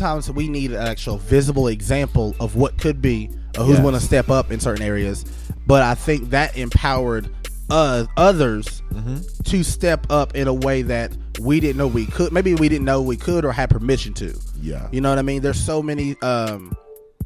sometimes we need an actual visible example of what could be or who's Yes. going to step up in certain areas. But I think that empowered uh, others Mm-hmm. to step up in a way that we didn't know we could. Maybe we didn't know we could or had permission to. Yeah. You know what I mean? There's so many. Um,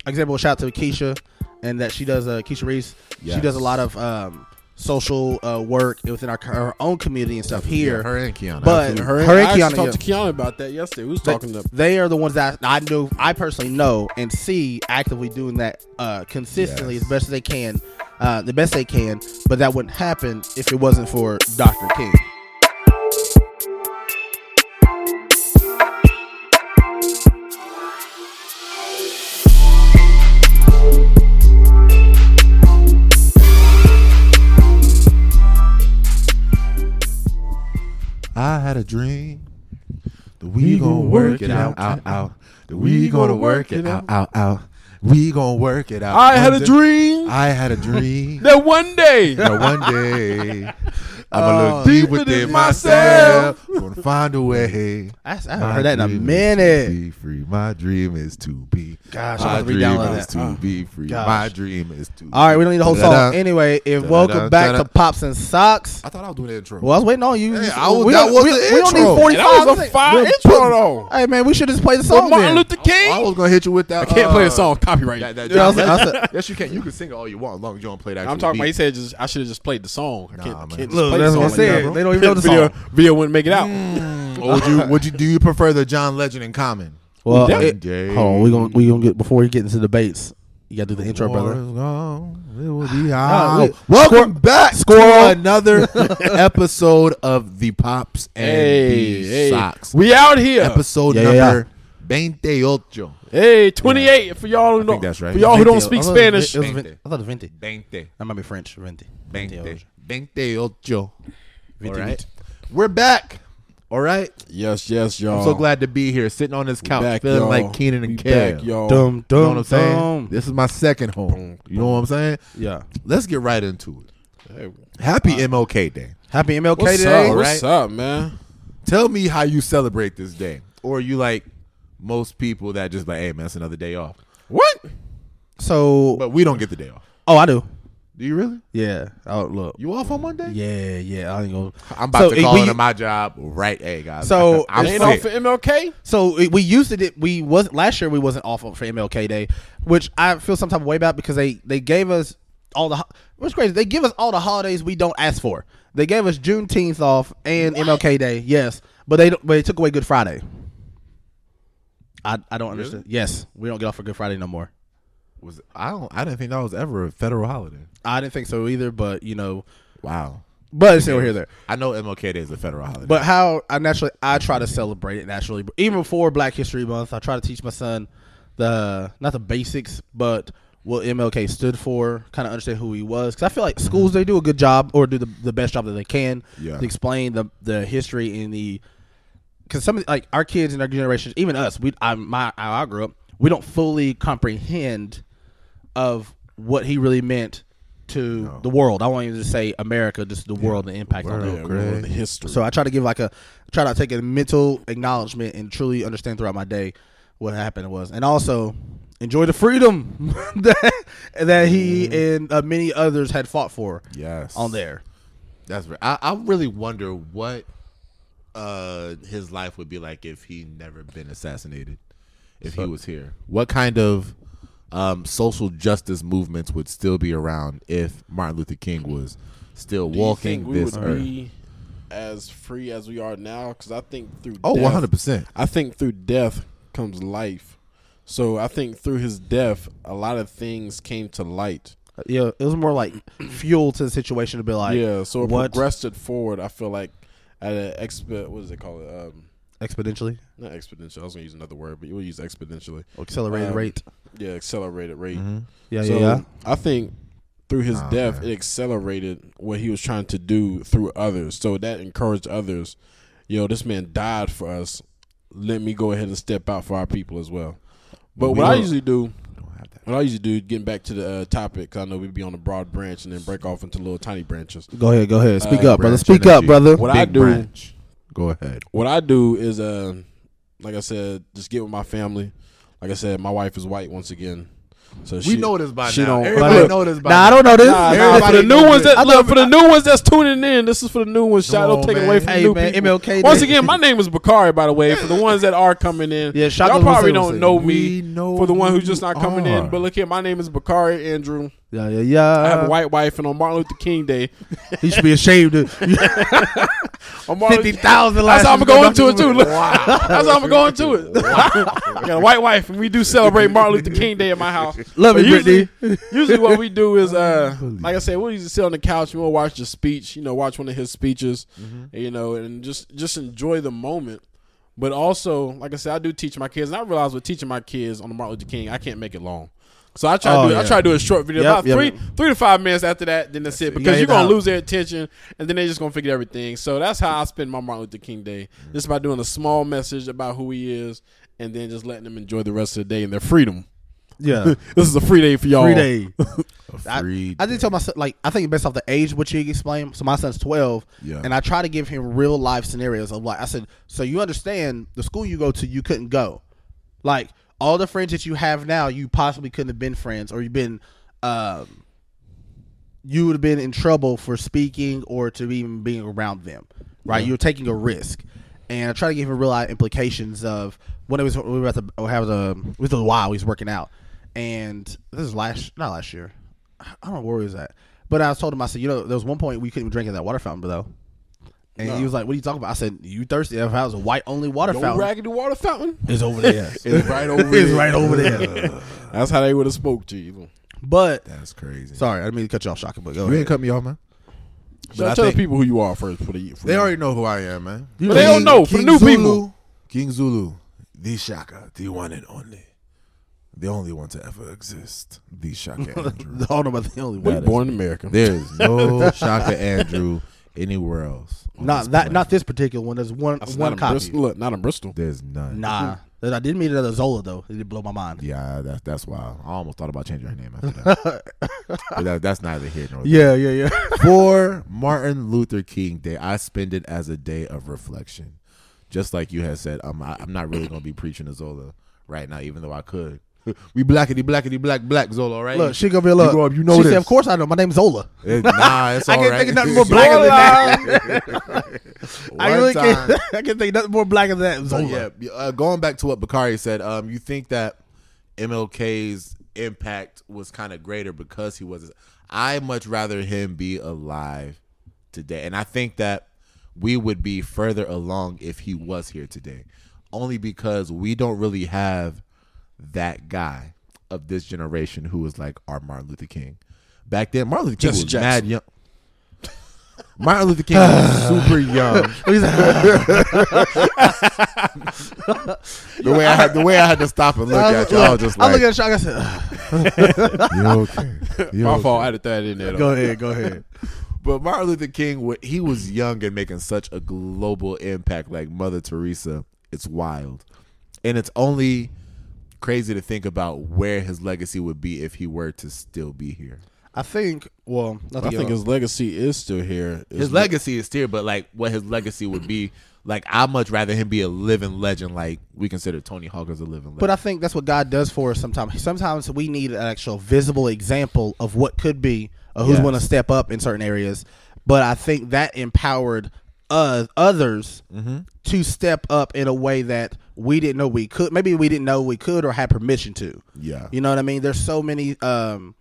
example, shout out to Keisha, and that she does. Uh, Keisha Reese. She does a lot of um, social uh, work within our her own community and stuff here. Yeah, her and Kiana. But absolutely. her, Her, and I actually Kiana, talked to Kiana about that yesterday. We was they, talking to they are the ones that I know. I personally know and see actively doing that uh, consistently Yes. as best as they can, uh, the best they can. But that wouldn't happen if it wasn't for Dr. King. I had a dream. that We gonna work it out, out, out. That we gonna work it out, out, out. We gonna work it out. I had a dream I had a dream. that one day that one day I'm Oh, gonna look deep deep within within myself. Gonna find a way. I, I haven't heard that in a dream is to minute. Be free. My dream is to be. Gosh, I'm my gonna dream re-download is that. to Uh, be free. gosh. My dream is to. All right, we don't need the whole Da-da-da. song. Anyway, if Da-da-da, welcome back da-da. to Pops and Socks. I thought I was doing the intro. Well, I was waiting on you. Hey, I was- we that don't, was we, the we don't intro. need 45 that was a fire We're intro putting- though. Hey, man, we should just play the For song Martin then. Luther King. I was gonna hit you with that. I can't play uh, a song. Copyright. That, that, Yeah, I was- John I was- yes, you can. You can sing it all you want, as long as you don't play that. I'm talking about. He said just I should have just played the song. I Nah, can't, man. can't just Look, play that's what I song like that, They don't even know the video, song. Video wouldn't make it out. Or would you? Would you? Do you prefer the John Legend in Common? Well, it, hold on. We gonna we gonna get before we get into debates. You gotta do the intro, brother. gone, it will be Uh, out. we- Welcome back score- to another episode of the Pops and Hey, the hey, Socks. we out here. Episode Yeah, yeah, number 28. Hey, 28 for y'all who think don't. that's right. For y'all who don't speak I thought it was- Spanish. It was, Venti. Venti. I thought it was Venti. 20. That might be French. Venti. 20. Venti. 28. Venti. All right. We're back. All right. Yes, yes, y'all. I'm so glad to be here, sitting on this couch, back, feeling y'all. like Kenan and We Kel. back, y'all. Dum You know dum what I'm saying? dum. This is my second home. You know what I'm saying? Yeah. Let's get right into it. Hey, Happy uh, MLK Day. Happy MLK what's Day. up? right? What's up, man? Tell me how you celebrate this day. Or you like most people that just like, hey man, it's another day off. What? So, But we don't get the day off. oh, I do. Do you really? Yeah. Oh, look. You off on Monday? Yeah, yeah. I ain't gonna. I'm about So, to it- call we- into my job right. Hey guys. So, I'm It ain't sick. off for MLK? So it- we used to did we was last year we wasn't off for MLK Day, which I feel some type of way about because they they gave us all the ho- what's crazy they give us all the holidays we don't ask for. They gave us Juneteenth off and MLK Day, yes, but they don't, but they took away Good Friday. I I don't understand. Yes, we don't get off for Good Friday no more. Was I don't I didn't think that was ever a federal holiday. I didn't think so either, but you know, Wow. but it's still here there. I know MLK Day is a federal holiday. But how I naturally I try to celebrate it naturally. Even before Black History Month, I try to teach my son the not the basics, but what MLK stood for, kind of understand who he was. Because I feel like schools they do a good job or do the, the best job that they can Yeah. to explain the the history and the. Because some of like our kids and our generations, even us, we I my how I grew up, we don't fully comprehend of what he really meant to the world. I want you to say America, just the world, the impact on World, the history. So I try to give like a try to take a mental acknowledgement and truly understand throughout my day what happened was, and also enjoy the freedom that that he and uh, many others had fought for yes. on there. That's right. I, I really wonder what uh his life would be like if he never been assassinated. If he was here, what kind of um, social justice movements would still be around if Martin Luther King was still Do you walking think we this would earth? be as free as we are now? Because I think through Oh, death, one hundred percent. I think through death comes life. So I think through his death, a lot of things came to light. Yeah, it was more like fuel to the situation to be like, yeah, so it what progressed it forward. I feel like at an exp. What is it called? Um, exponentially, not exponentially. I was gonna use another word, but you will use exponentially. accelerated Um, rate. Yeah, accelerated rate. Yeah, so yeah, yeah. I think through his Oh, death, man. it accelerated what he was trying to do through others. So that encouraged others. You know, this man died for us. Let me go ahead and step out for our people as well. But We what I usually do, Don't have that. What I usually do, getting back to the uh, topic, 'cause I know we'd be on a broad branch and then break off into little tiny branches. Go ahead, go ahead. Speak Uh, up, brother. branch Speak up, brother. What I do, branch. Go ahead. what I do is, uh, like I said, just get with my family. Like I said, my wife is white once again. So We she, know this by she now. Don't, Everybody Look, know this by Nah, I don't know this. Nah, nah, for the new ones it. that look, for the new ones that's tuning in, this is for the new ones. Shout Come don't take it man. away from Hey, the new man, people. MLK Once again, my name is Bakari, by the way. For the ones that are coming in, Yeah, Shaka y'all probably don't know me. Know For the one who's just not you coming in, but look here, my name is Bakari Andrew. Yeah, yeah, yeah. I have a white wife, and on Martin Luther King Day, He should be ashamed. Of, Fifty thousand. That's how I'm going to it too. Look, That's how I'm going to it. I got a white wife, and we do celebrate Martin Luther King Day at my house. Love But it, usually, Brittany. usually what we do is, uh, like I said, we'll usually sit on the couch and we'll watch the speech. You know, watch one of his speeches. You know, and just just enjoy the moment. But also, like I said, I do teach my kids, and I realize with teaching my kids on the Martin Luther King, I can't make it long. So I try Oh, to do, I try to do a short video, Yep, about yep. three three to five minutes after that. Then that's it, because you're gonna the- lose their attention, and then they're just gonna forget everything. So that's how I spend my Martin Luther King Day, just by doing a small message about who he is, and then just letting them enjoy the rest of the day and their freedom. Yeah, This is a free day for y'all. free day. A free I did tell myself like I think based off the age which you explain. So my son's twelve, Yeah. and I try to give him real life scenarios of like I said. So you understand the school you go to, you couldn't go. Like all the friends that you have now, you possibly couldn't have been friends, or you've been, um, you would have been in trouble for speaking or to even being around them. Right, you're taking a risk, and I try to give him real life implications of when it was we were at the or have the it was a while he was working out, and this is last not last year. I don't know where he was at. But I told him, I said, you know, there was one point we couldn't even drink at that water fountain, though. And he was like, "What are you talking about?" I said, "You thirsty? If I was a white only water No fountain, raggedy water fountain. it's over there. It's right over it's there. right over there." That's how they would have spoke to you. But That's crazy. sorry, I didn't mean to cut you off, shocking. But go you ahead. ain't cut me off, man. So I tell think- the people who you are first for the for They the- already know who I am, man. You But they don't know for the new Zulu, people. King Zulu, the Shaka, the one and only, the only one to ever exist, the Shaka Andrew. I don't know about the only Wait, one. born in America. There's no Shaka Andrew anywhere else. Not this that, not this particular one. There's one That's one not in copy. Bristol. Look, not in Bristol. There's none. Nah, I didn't mean another Zola though. It did blow my mind. Yeah, that's that's wild. I almost thought about changing her name after that. but that, that's neither here nor there. Yeah, yeah, yeah. For Martin Luther King Day, I spend it as a day of reflection. Just like you had said, um, I, I'm not really going to be preaching to Zola right now, even though I could. we blackity blackity black black Zola, all right? Look, she gonna be a You look. grow up, you know she this. said, "Of course I know. My name's Zola. It- nah, it's I all can't right. think of nothing more blacker than that. I really time- can't. I can't think nothing more blacker than that. Zola. yeah, uh, going back to what Bakari said, um, you think that MLK's impact was kind of greater because he was. I much rather him be alive today, and I think that we would be further along if he was here today, only because we don't really have that guy of this generation who was like our Martin Luther King. Back then, Martin Luther King Jesse was Jackson. mad young. Martin Luther King was super young. The way I had, the way I had to stop and look at you, I was just I like, look at the shot. I said, You okay? You My okay? fault. I had to throw that in there. Though. "Go ahead, go ahead." But Martin Luther King, he was young and making such a global impact, like Mother Teresa. It's wild, and it's only crazy to think about where his legacy would be if he were to still be here. I think. Well, not I think get his legacy is still here. It's His legacy is still, but like what his legacy would be, like I'd much rather him be a living legend, like we consider Tony Hawk as a living legend. But I think that's what God does for us sometimes. Sometimes we need an actual visible example of what could be, or who's Yes. going to step up in certain areas. But I think that empowered uh, others Mm-hmm. to step up in a way that we didn't know we could. Maybe we didn't know we could or had permission to. yeah, You know what I mean? There's so many. Um,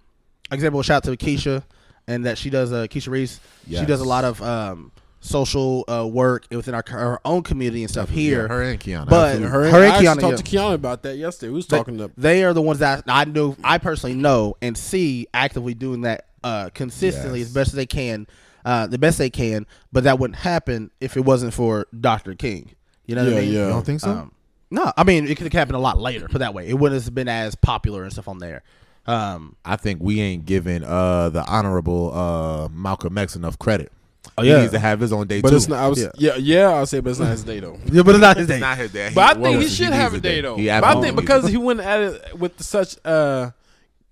example, shout out to Keisha, and that she does. Uh, Keisha Reese. She does a lot of um, social uh, work within our, our own community and stuff here. Yeah, her and Kiana, But absolutely. her, her and I actually Kiana, talked to Kiana about that yesterday. We was talking to They are the ones that I know, I personally know and see actively doing that uh, consistently Yes. as best as they can, uh, the best they can. But that wouldn't happen if it wasn't for Dr. King. You know what Yeah, I mean? yeah. you don't think so? Um, no, I mean it could have happened a lot later. Put that way, it wouldn't have been as popular and stuff on there. Um, I think we ain't giving uh, the honorable uh, Malcolm X enough credit. Oh, yeah. he yeah. needs to have his own day but too. it's not. I was, Yeah. yeah, yeah, I'll say, but it's not his day though. yeah, but it's not his day. It's not his day. But I think he should needs have a day though. But I think because a he went at it with such uh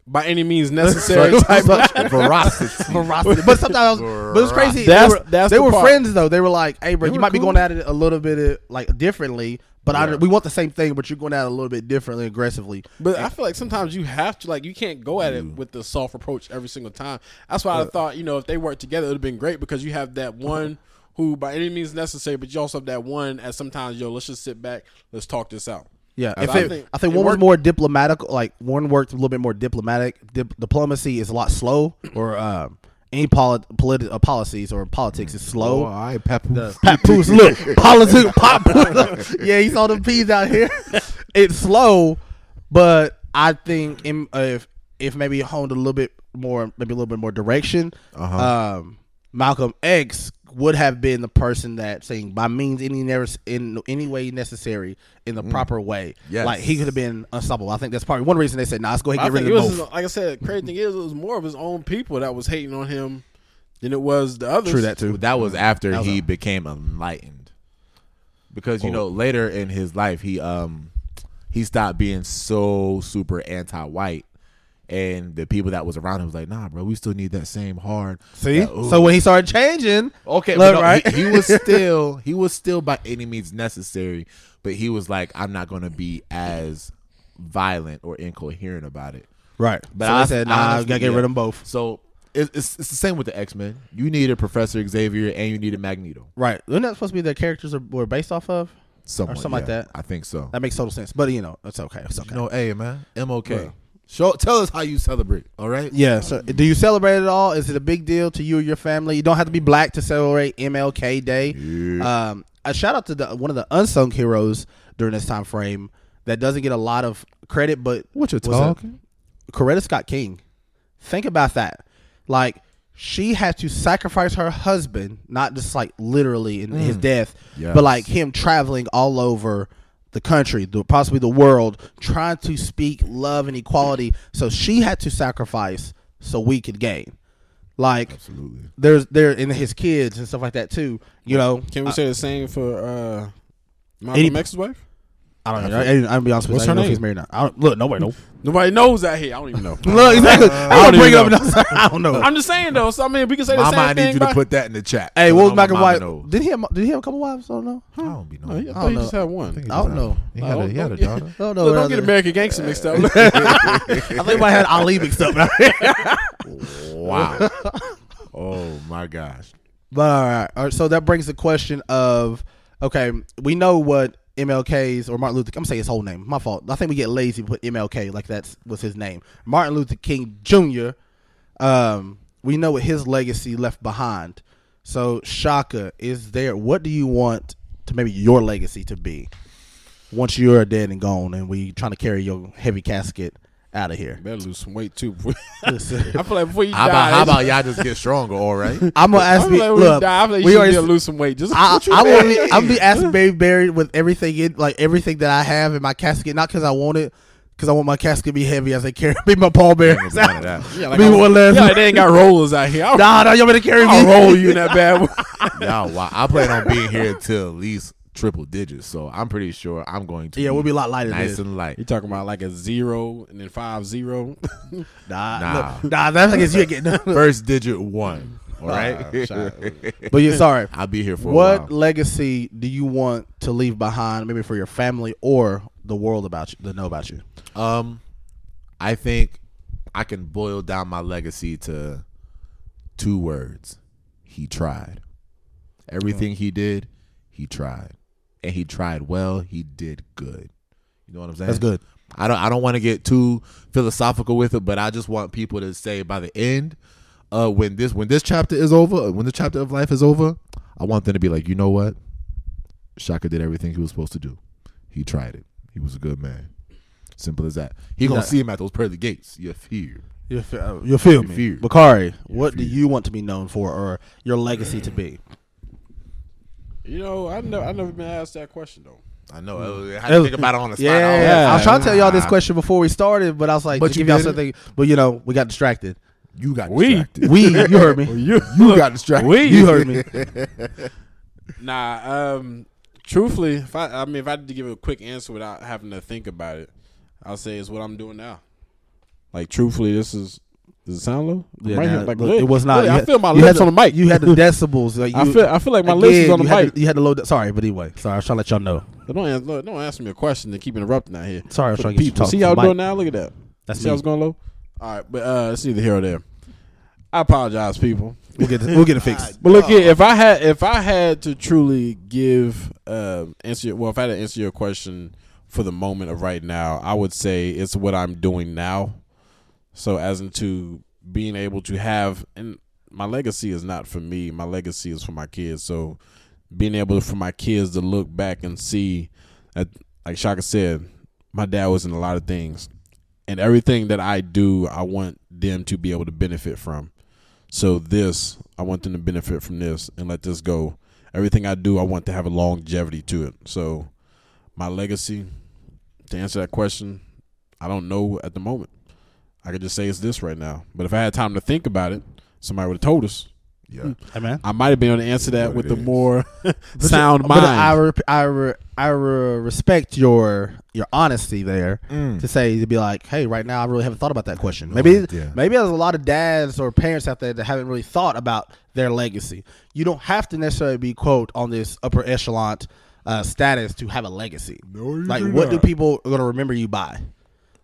by any means necessary type day. veracity. Veracity. But sometimes, but it's crazy. That's- they were, that's they the were friends though. They were like, "Hey, bro, They you were might be going at it a little bit uh, like differently, But I, we want the same thing, but you're going at it a little bit differently, aggressively. But I feel like sometimes you have to like you can't go at it with the soft approach every single time. That's why I thought you know if they worked together it would have been great because you have that one who by any means necessary, but you also have that one as sometimes yo let's just sit back, let's talk this out. Yeah, I it, think I think one was more diplomatic. Like one worked a little bit more diplomatic. Dip, diplomacy is a lot slow, or um, any polit, politi- uh, policies or politics is slow. Oh, all right, Papoose. Papoose, look, politics, pop. yeah, he saw the peas out here. It's slow, but I think in, uh, if if maybe honed a little bit more, maybe a little bit more direction, Uh-huh. um, Malcolm X would have been the person that saying by means any never in any way necessary in the proper way. Yes. like he could have been unstoppable. I think that's probably one reason they said, "Nah, let's go ahead I and get think rid of was them both." like I said, crazy thing is it was more of his own people that was hating on him than it was the others. True that too. That was after That was he a- became enlightened. Because you know, later in his life, he um he stopped being so super anti-white, and the people that was around him was like, "Nah, bro, we still need that same hard." See, that- so when he started changing, okay, look, no, right? He, he was still he was still by any means necessary, but he was like, "I'm not going to be as violent or incoherent about it." right? But so I I said, "Nah, I honestly, gotta get yeah. rid of them both." So it's, it's it's the same with the X Men. You needed Professor Xavier and you needed Magneto. Right? Isn't that supposed to be the characters are, were based off of? Somewhat, something like that. I think so. That makes total sense. But you know, it's okay. It's okay. No, hey man, MOK. Right. Show, tell us how you celebrate. All right. Yeah. So, do you celebrate it all? Is it a big deal to you or your family? You don't have to be black to celebrate MLK Day. Um, a shout out to the, one of the unsung heroes during this time frame that doesn't get a lot of credit, but What you talking? Coretta Scott King. Think about that. Like she had to sacrifice her husband, not just like literally in his death, Yes. but like him traveling all over the country, the, possibly the world, trying to speak love and equality. So she had to sacrifice so we could gain. Like Absolutely. there's there in his kids and stuff like that too. You know, Can we I, say the same for uh, Malcolm Any- X's wife? I don't know. I, I, I'll be honest with What's you. I don't her know if name? he's married or not. I don't, look, nobody knows. Nobody knows that here. I don't even know. Look, exactly. Uh, I don't don't bring it up. and I don't know. I'm just saying though. So I mean, we can say the Mama, same I thing. need you about- to put that in the chat. Hey, what was my Malcolm mama White? Did he have? Did he have a couple wives? I don't know. I don't be knowing. I I thought don't you just had one. think I don't know. He had a, he had a daughter. I don't know. Look, don't get American Gangster mixed up. I think I had Ali mixed up. Wow. oh my gosh. but all right. all right. So that brings the question of okay, we know what MLK's or Martin Luther. I'm gonna say his whole name. My fault. I think we get lazy put MLK like that's was his name. Martin Luther King Jr. Um, we know what his legacy left behind. So Shaka is there. What do you want to maybe your legacy to be once you're dead and gone, and we trying to carry your heavy casket out of here? Better lose some weight too. Listen. I feel like before you How die, about how about y'all just get stronger? All right. I'm gonna I ask feel me. like you Look, die, I feel like we you already. be to lose some weight. Just I, what you I will mean? be, I'm be asked to be buried with everything in, like everything that I have in my casket, not because I want it, because I want my casket to be heavy as they carry me my pallbearers. None. Yeah, like Be I- one less. Yeah, like they ain't got rollers out here. I'll, Nah, nah, you want me to carry I'll me? roll you in that bad. Y'all, wow. I plan on being here till at least triple digits, so I'm pretty sure I'm going to. Yeah, we'll be a lot lighter. nice than and light. You talking about like a zero and then five zero? Nah, Nah. look, nah. That's like you ain't getting. First digit one. All right. but you're sorry. I'll be here for a What while. legacy do you want to leave behind, maybe for your family or the world about you, to know about you? Um, I think I can boil down my legacy to two words. He tried. Everything he did, he tried, and he tried well. He did good. You know what I'm saying? That's good. I don't. I don't want to get too philosophical with it, but I just want people to say by the end, uh, when this when this chapter is over, when the chapter of life is over, I want them to be like, you know what, Shaka did everything he was supposed to do. He tried it. He was a good man. Simple as that. He gonna Yeah. see him at those pearly gates. You fear. You feel, you feel me. Bakari? What do you want to be known for, or your legacy to be? You know, I never, I never been asked that question though. I know. I had to think about it on the spot. Yeah, I was yeah. I was trying to tell y'all this question before we started, but I was like, But you give y'all did it. something. But you know, we got distracted. You got We- distracted. We, you heard me. You, you got distracted. we, You heard me. Nah, um, truthfully, if I, I mean, if I had to give a quick answer without having to think about it, I'll say it's what I'm doing now. Like, truthfully, this is this Does it sound low? Yeah, Right nah, here, like look, it was not. really, You I feel my you had lips the- on the mic. You had the decibels. Like I feel I feel like my lips is on the you had mic. the- you had the low. Sorry, but anyway, sorry. I was trying to let y'all know. Don't ask, look, don't ask me a question and keep interrupting out here. Sorry, I was trying to you people. talking. See how to the I'm doing now? Look at that. That's See how it's going low. All right, but uh, it's neither here or there. I apologize, people. We'll get it, we'll get it fixed. But look here, if I had if I had to truly give um answer your, well, if I had to answer your question for the moment of right now, I would say it's what I'm doing now. So as into being able to have and my legacy is not for me, my legacy is for my kids. So being able for my kids to look back and see that like Shaka said, my dad was in a lot of things. And everything that I do, I want them to be able to benefit from. So this, I want them to benefit from this and let this go. Everything I do, I want to have a longevity to it. So my legacy, to answer that question, I don't know at the moment. I could just say it's this right now. But if I had time to think about it, somebody would have told us. Yeah. Hey man. I might have been able to answer that with it a more sound you- mind. But I, re, I, re, I re respect your your honesty there Mm. to say to be like, hey, right now I really haven't thought about that question. No maybe idea. maybe there's a lot of dads or parents out there that haven't really thought about their legacy. You don't have to necessarily be quote on this upper echelon uh, status to have a legacy. No, you like do what do not. people gonna remember you by?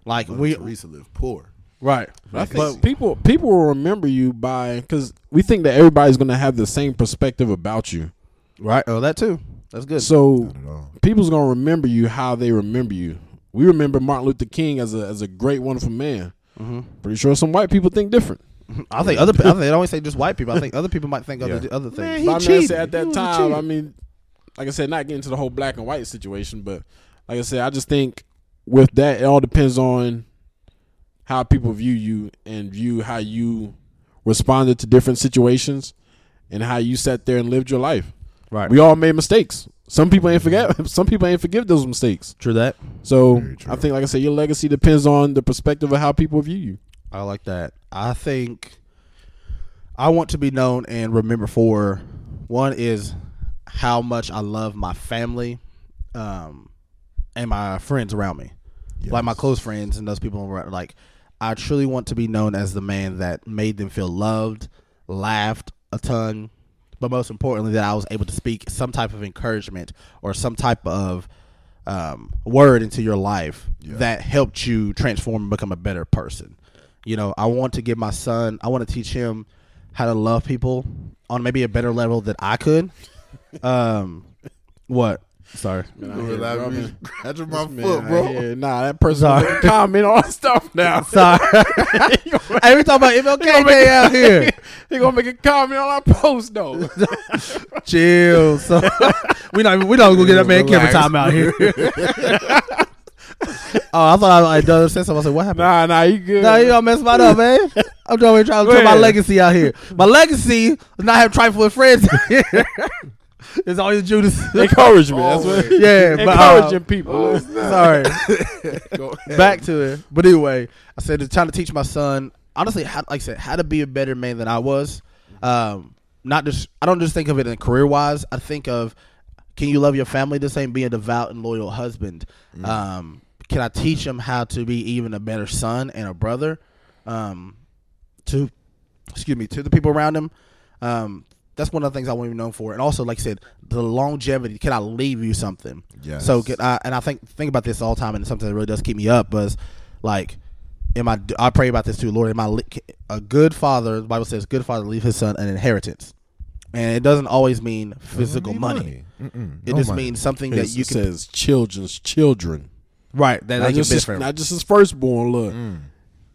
Like Mother we Teresa lived poor. Right. I think people people will remember you by because we think that everybody's going to have the same perspective about you. Right. Oh, that too. That's good. So Not at all. people's going to remember you how they remember you. We remember Martin Luther King as a as a great, wonderful man. Mm-hmm. Pretty sure some white people think different. I think other. I think they don't always say just white people. I think other people might think other Yeah. other things. Man, He but I mean, I cheated. said at that was time. I mean, like I said, not getting to the whole black and white situation, but like I said, I just think with that, it all depends on how people view you and view how you responded to different situations and how you sat there and lived your life. right. We all made mistakes. Some people ain't forget. Some people ain't forgive those mistakes. True that. So true. I think, like I said, your legacy depends on the perspective of how people view you. I like that. I think I want to be known and remember for one is how much I love my family, um, and my friends around me, like my close friends and those people around. Like I truly want to be known as the man that made them feel loved, laughed a ton, but most importantly, that I was able to speak some type of encouragement or some type of um, word into your life Yeah. that helped you transform and become a better person. You know, I want to give my son, I want to teach him how to love people on maybe a better level that I could. Um, what? Sorry. Man, I You hear it, allowed bro. me Man, my man, foot, I bro. hear. Nah, that person Sorry. making comment on stuff now. Sorry. hey, we talking about MLK Day out here. He gonna make a comment on our post though. Chill. So we not even- we not gonna get that man camera Relax. time out here. oh, I thought I like done said something. I said, "What happened?" nah, nah, you good. Nah, you don't mess mine up, man. I'm trying, trying to Go tell my legacy out here. My legacy is not have trifle with friends. It's always Judas. encouragement. That's what. yeah, but uh, encouraging people. sorry. Back to it. But anyway, I said to trying to teach my son honestly, how, like I said, how to be a better man than I was. Um, not just I don't just think of it in career wise. I think of can you love your family the same, be a devout and loyal husband. Um, can I teach him how to be even a better son and a brother? Um, to excuse me to the people around him. Um, that's one of the things I want to be known for, and also, like I said, the longevity. Can I leave you something? Yeah. So, can I, and I think think about this all the time, and it's something that really does keep me up. Was like, am I? I pray about this too, Lord. Am I a good father? The Bible says, "Good father leave his son an inheritance," and it doesn't always mean physical Need money. Mm-mm. It No just money. means something It that you can says children's children. right that Not just, his, not just his firstborn. Look, Mm.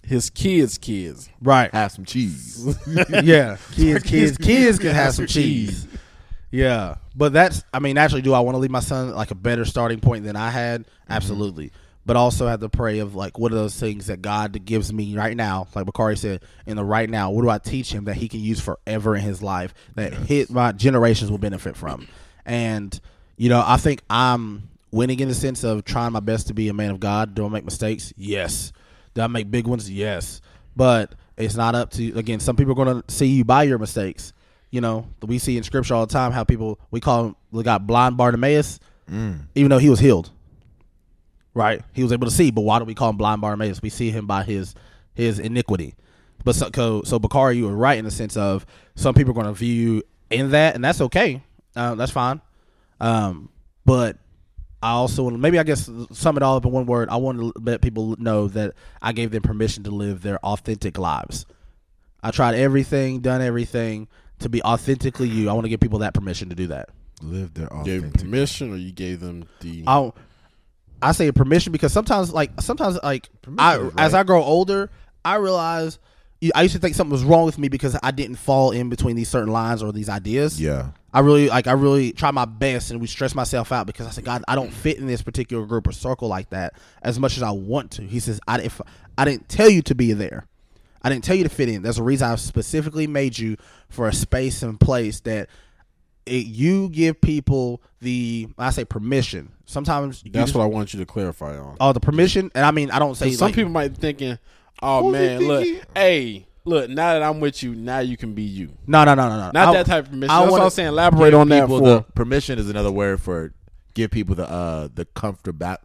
His kids' kids. right. Have some cheese. yeah, kids, kids, kids can have some cheese. Yeah, but that's. I mean, actually, do I want to leave my son like a better starting point than I had? Mm-hmm. Absolutely. But also have to pray of like what are those things that God gives me right now, like Bakari said, in the right now. What do I teach him that he can use forever in his life that hit my generations will benefit from? And you know, I think I'm winning in the sense of trying my best to be a man of God. Do I make mistakes? Yes. Do I make big ones? Yes. But it's not up to again. Some people are going to see you by your mistakes. You know, we see in scripture all the time how people we call him we got blind Bartimaeus, even though he was healed. Right, he was able to see, but why do we call him blind Bartimaeus? We see him by his his iniquity. But so, so Bakari, you were right in the sense of some people are going to view you in that, and that's okay. Uh, that's fine. Um, but I also want. maybe I guess sum it all up in one word. I want to let people know that I gave them permission to live their authentic lives. I tried everything, done everything to be authentically you. I want to give people that permission to do that. Live their authentic. Gave them permission, or you gave them the. I don't- I say permission because sometimes like sometimes like I Permission is as. I grow older, I realize I used to think something was wrong with me because I didn't fall in between these certain lines or these ideas. Yeah. I really like I really try my best and we stress myself out because I said God I don't fit in this particular group or circle like that as much as I want to. He says I if I didn't tell you to be there. I didn't tell you to fit in. There's a reason I specifically made you for a space and place that it, you give people the I say permission. Sometimes you That's just- what I want you to clarify on. Oh, the permission, and I mean, I don't say 'Cause some people might be thinking, "Oh man, look, hey, look, now that I'm with you, now you can be you." No, no, no, no, no. Not I- that type of permission. I That's what wanna- I'm saying. Elaborate on that for. the permission is another word for give people the uh the comfortable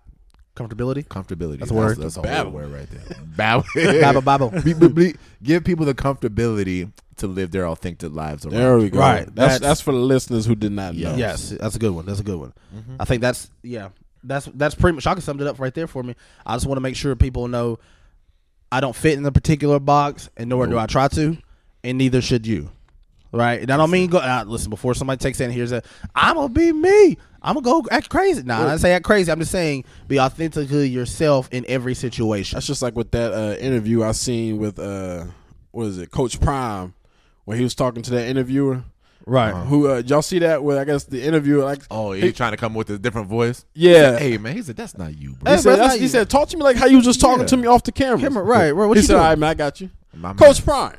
comfortability. comfortability. That's a word. That's, a Babble. whole word right there. Babble. Bible, Bible. Be- be- be- give people the comfortability to live their authentic lives. around there we go. Right, That's, that's- that's for the listeners who did not Yeah. know. Yes, that's a good one. That's a good one. I think that's yeah. That's that's pretty much. I can sum it up right there for me. I just want to make sure people know I don't fit in a particular box, and nor do I try to, and neither should you. Right? And I don't mean go. Uh, listen, before somebody takes in here, here's a, I'm gonna be me. I'm gonna go act crazy. Nah, I didn't say act crazy. I'm just saying be authentically yourself in every situation. That's just like with that uh, interview I seen with uh, what is it, Coach Prime, when he was talking to that interviewer. Right. Who uh, y'all see that? Where I guess the interviewer like, Oh, he- he's trying to come with a different voice. yeah. Hey man, he said that's not you, bro. He said, bro, that's, not he you. said, talk to me like how you was just talking Yeah. to me off the camera. Camera, right, right. What he you said, doing? all right, man, I got you. My man. Coach Prime.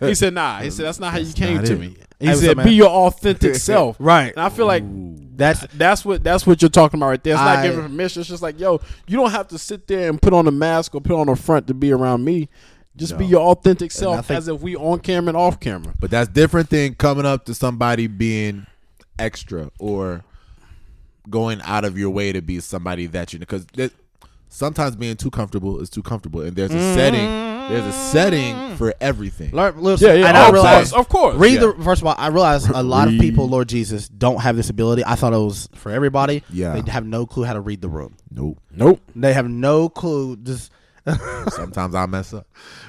He said, nah. He said, that's not how you That's came to it. me. He what's said, up, be your authentic self. Right. And I feel like That's that's what that's what you're talking about right there. It's not I- giving permission. It's just like, yo, you don't have to sit there and put on a mask or put on a front to be around me. Just be your authentic self think- as if we on camera and off camera. But that's different than coming up to somebody being extra or going out of your way to be somebody that you because sometimes being too comfortable is too comfortable, and there's a setting. There's a setting mm. for everything. learn. Listen, Yeah, yeah. And Oh, I of realize, course, of course. read Yeah. the first of all. I realize a lot of people, Lord Jesus, don't have this ability. I thought it was for everybody. Yeah. they have no clue how to read the room. Nope. Nope. They have no clue. Just Sometimes I mess up.